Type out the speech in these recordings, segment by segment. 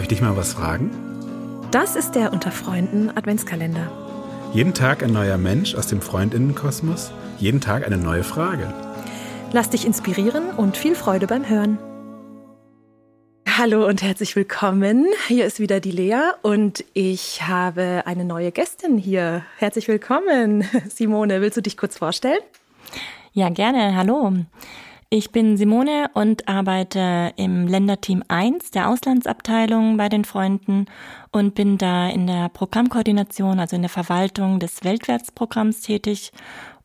Darf ich dich mal was fragen? Das ist der Unter Freunden Adventskalender. Jeden Tag ein neuer Mensch aus dem Freundinnenkosmos, jeden Tag eine neue Frage. Lass dich inspirieren und viel Freude beim Hören. Hallo und herzlich willkommen. Hier ist wieder die Lea und ich habe eine neue Gästin hier. Herzlich willkommen. Simone, willst du dich kurz vorstellen? Ja, gerne. Hallo. Ich bin Simone und arbeite im Länderteam 1 der Auslandsabteilung bei den Freunden und bin da in der Programmkoordination, also in der Verwaltung des Weltwärtsprogramms tätig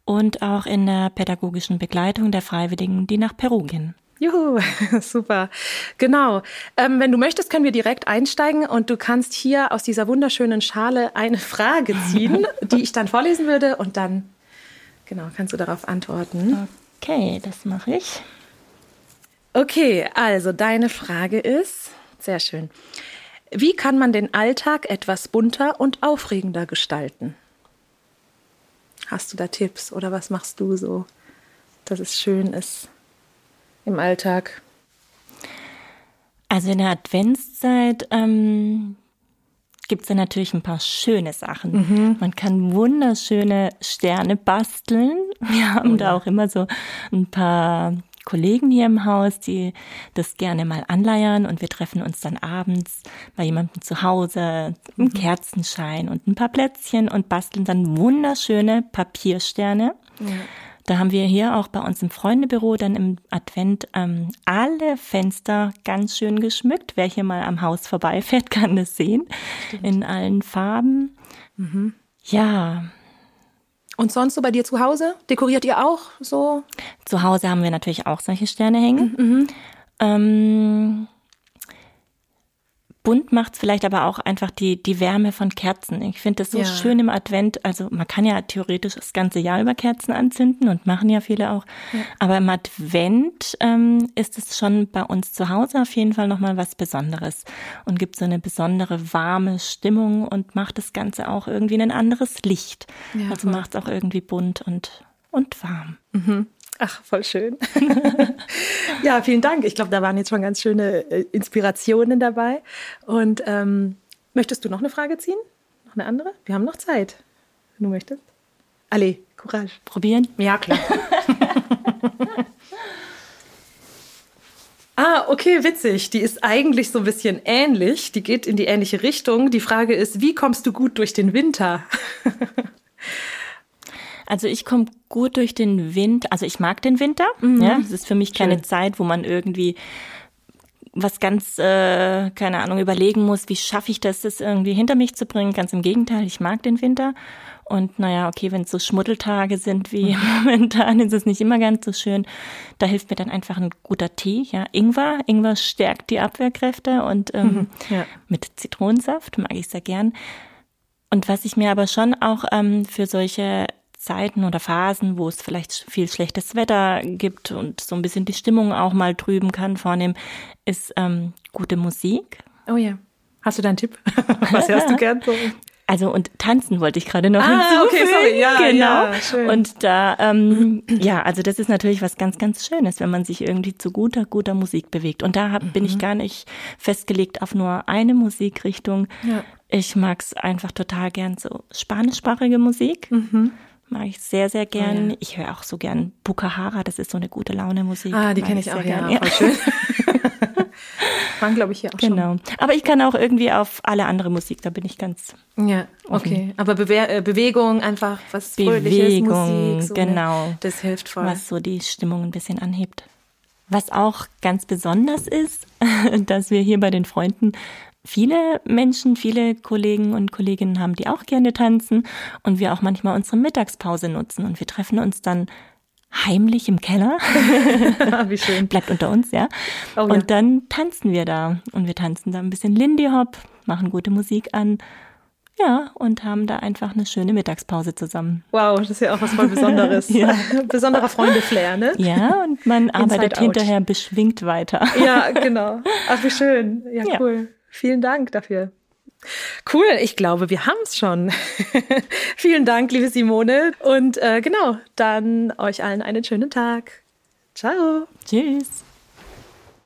und auch in der pädagogischen Begleitung der Freiwilligen, die nach Peru gehen. Juhu, super. Genau. Ähm, wenn du möchtest, können wir direkt einsteigen und du kannst hier aus dieser wunderschönen Schale eine Frage ziehen, die ich dann vorlesen würde und dann, genau, kannst du darauf antworten. Okay, das mache ich. Okay, also deine Frage ist, sehr schön. Wie kann man den Alltag etwas bunter und aufregender gestalten? Hast du da Tipps oder was machst du so, dass es schön ist im Alltag? Also in der Adventszeit ähm, gibt es ja natürlich ein paar schöne Sachen. Mhm. Man kann wunderschöne Sterne basteln. Wir haben oh, da auch immer so ein paar Kollegen hier im Haus, die das gerne mal anleiern und wir treffen uns dann abends bei jemandem zu Hause im mhm. Kerzenschein und ein paar Plätzchen und basteln dann wunderschöne Papiersterne. Ja. Da haben wir hier auch bei uns im Freundebüro dann im Advent ähm, alle Fenster ganz schön geschmückt. Wer hier mal am Haus vorbeifährt, kann das sehen. Stimmt. In allen Farben. Mhm. Ja. Und sonst so bei dir zu Hause? Dekoriert ihr auch so? Zu Hause haben wir natürlich auch solche Sterne hängen. Mhm. Ähm, bunt macht vielleicht aber auch einfach die, die Wärme von Kerzen. Ich finde das so ja. schön im Advent. Also man kann ja theoretisch das ganze Jahr über Kerzen anzünden und machen ja viele auch. Ja. Aber im Advent ähm, ist es schon bei uns zu Hause auf jeden Fall nochmal was Besonderes und gibt so eine besondere warme Stimmung und macht das Ganze auch irgendwie ein anderes Licht. Ja, also macht es auch irgendwie bunt und, und warm. Mhm. Ach, voll schön. ja, vielen Dank. Ich glaube, da waren jetzt schon ganz schöne äh, Inspirationen dabei. Und ähm, möchtest du noch eine Frage ziehen? Noch eine andere? Wir haben noch Zeit, wenn du möchtest. Allez, Courage. Probieren? Ja, klar. ah, okay, witzig. Die ist eigentlich so ein bisschen ähnlich. Die geht in die ähnliche Richtung. Die Frage ist, wie kommst du gut durch den Winter? Also ich komme gut durch den Winter. Also ich mag den Winter. Mhm. Ja, es ist für mich keine Schön. Zeit, wo man irgendwie was ganz, äh, keine Ahnung, überlegen muss, wie schaffe ich das, das irgendwie hinter mich zu bringen. Ganz im Gegenteil, ich mag den Winter. Und naja, okay, wenn es so Schmuddeltage sind wie mhm. momentan, ist es nicht immer ganz so schön. Da hilft mir dann einfach ein guter Tee, ja. Ingwer. Ingwer stärkt die Abwehrkräfte und ähm, mhm, ja. mit Zitronensaft mag ich sehr gern. Und was ich mir aber schon auch ähm, für solche Zeiten oder Phasen, wo es vielleicht viel schlechtes Wetter gibt und so ein bisschen die Stimmung auch mal trüben kann, vornehm, ist ähm, gute Musik. Oh ja. Hast du da einen Tipp? Was hörst du gern? Also und tanzen wollte ich gerade noch ah, hinzufügen. Okay, sorry. Ja, genau. Ja, schön. Und da, ähm, ja, also das ist natürlich was ganz, ganz Schönes, wenn man sich irgendwie zu guter, guter Musik bewegt. Und da hab, mhm. bin ich mhm. gar nicht festgelegt auf nur eine Musikrichtung. Ja. Ich mag's einfach total gern so spanischsprachige Musik. Mhm mag ich sehr, sehr gern. Oh, ja. Ich höre auch so gern Bukahara, das ist so eine gute Laune Musik. Ah, die kenne ich, auch, gern. ja, voll schön. Waren, glaube ich, hier auch genau. schon. Genau. Aber ich kann auch irgendwie auf alle andere Musik, da bin ich ganz. Ja, offen. okay. Aber Bewe äh, Bewegung, einfach was Bewegung, Fröhliches, Musik, so genau. Ne? Das hilft voll. Was so die Stimmung ein bisschen anhebt. Was auch ganz besonders ist, dass wir hier bei den Freunden viele Menschen, viele Kollegen und Kolleginnen haben, die auch gerne tanzen und wir auch manchmal unsere Mittagspause nutzen und wir treffen uns dann heimlich im Keller. Wie schön. Bleibt unter uns, ja. Oh, und ja. dann tanzen wir da und wir tanzen da ein bisschen Lindy Hop, machen gute Musik an. Ja, und haben da einfach eine schöne Mittagspause zusammen. Wow, das ist ja auch was voll Besonderes. ja. Besonderer Freunde-Flair, ne? Ja, und man arbeitet hinterher beschwingt weiter. ja, genau. Ach, wie schön. Ja, ja. cool. Vielen Dank dafür. Cool, ich glaube, wir haben es schon. Vielen Dank, liebe Simone. Und äh, genau, dann euch allen einen schönen Tag. Ciao. Tschüss.